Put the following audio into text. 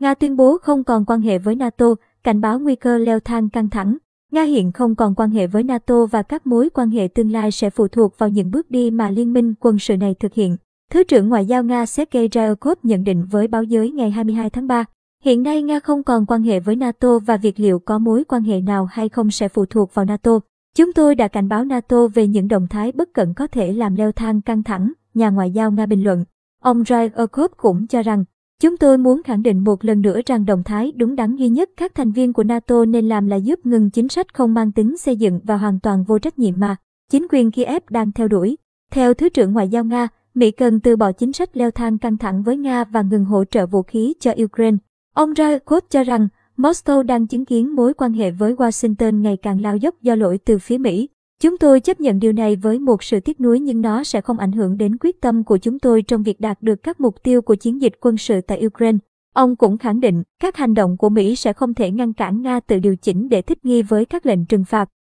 Nga tuyên bố không còn quan hệ với NATO, cảnh báo nguy cơ leo thang căng thẳng. Nga hiện không còn quan hệ với NATO và các mối quan hệ tương lai sẽ phụ thuộc vào những bước đi mà liên minh quân sự này thực hiện. Thứ trưởng Ngoại giao Nga Sergei Ryabkov nhận định với báo giới ngày 22 tháng 3. Hiện nay Nga không còn quan hệ với NATO và việc liệu có mối quan hệ nào hay không sẽ phụ thuộc vào NATO. Chúng tôi đã cảnh báo NATO về những động thái bất cẩn có thể làm leo thang căng thẳng, nhà ngoại giao Nga bình luận. Ông Ryabkov cũng cho rằng, chúng tôi muốn khẳng định một lần nữa rằng động thái đúng đắn duy nhất các thành viên của NATO nên làm là giúp ngừng chính sách không mang tính xây dựng và hoàn toàn vô trách nhiệm mà chính quyền Kiev đang theo đuổi. Theo Thứ trưởng Ngoại giao Nga, Mỹ cần từ bỏ chính sách leo thang căng thẳng với Nga và ngừng hỗ trợ vũ khí cho Ukraine. Ông Ryabkov cho rằng Moscow đang chứng kiến mối quan hệ với Washington ngày càng lao dốc do lỗi từ phía Mỹ. Chúng tôi chấp nhận điều này với một sự tiếc nuối nhưng nó sẽ không ảnh hưởng đến quyết tâm của chúng tôi trong việc đạt được các mục tiêu của chiến dịch quân sự tại Ukraine. Ông cũng khẳng định, các hành động của Mỹ sẽ không thể ngăn cản Nga tự điều chỉnh để thích nghi với các lệnh trừng phạt.